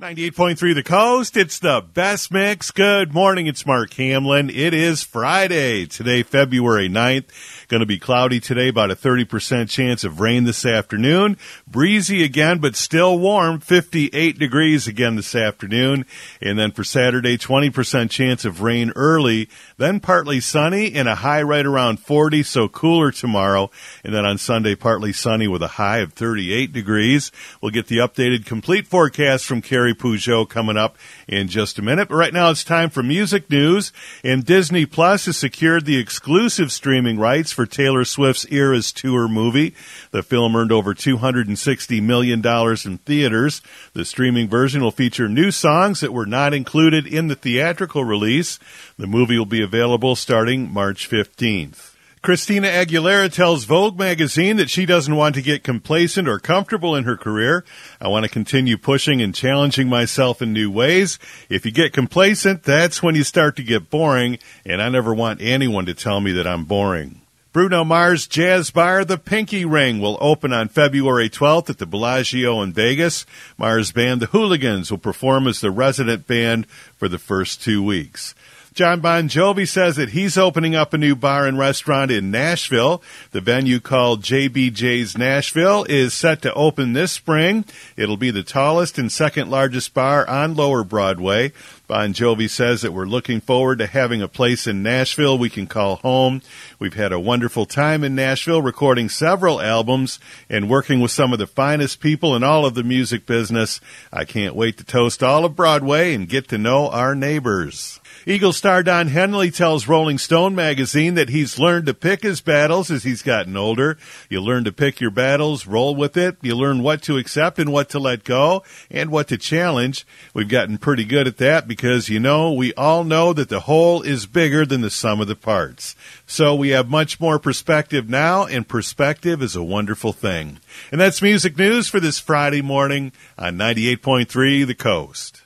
98.3 The Coast. It's the best mix. Good morning. It's Mark Hamlin. It is Friday. Today, February 9th. Going to be cloudy today, about a 30% chance of rain this afternoon. Breezy again, but still warm, 58 degrees again this afternoon. And then for Saturday, 20% chance of rain early, then partly sunny and a high right around 40, so cooler tomorrow. And then on Sunday, partly sunny with a high of 38 degrees. We'll get the updated complete forecast from Carrie Peugeot coming up in just a minute. But right now it's time for music news. And Disney Plus has secured the exclusive streaming rights for Taylor Swift's Eras Tour movie. The film earned over $260 million in theaters. The streaming version will feature new songs that were not included in the theatrical release. The movie will be available starting March 15th. Christina Aguilera tells Vogue magazine that she doesn't want to get complacent or comfortable in her career. I want to continue pushing and challenging myself in new ways. If you get complacent, that's when you start to get boring, and I never want anyone to tell me that I'm boring. Bruno Mars Jazz Bar, The Pinky Ring, will open on February 12th at the Bellagio in Vegas. Mars band The Hooligans will perform as the resident band for the first two weeks. Jon Bon Jovi says that he's opening up a new bar and restaurant in Nashville. The venue called JBJ's Nashville is set to open this spring. It'll be the tallest and second largest bar on Lower Broadway. Bon Jovi says that we're looking forward to having a place in Nashville we can call home. We've had a wonderful time in Nashville recording several albums and working with some of the finest people in all of the music business. I can't wait to toast all of Broadway and get to know our neighbors. Eagle star Don Henley tells Rolling Stone magazine that he's learned to pick his battles as he's gotten older. You learn to pick your battles, roll with it. You learn what to accept and what to let go and what to challenge. We've gotten pretty good at that because, you know, we all know that the whole is bigger than the sum of the parts. So we have much more perspective now, and perspective is a wonderful thing. And that's music news for this Friday morning on 98.3 The Coast.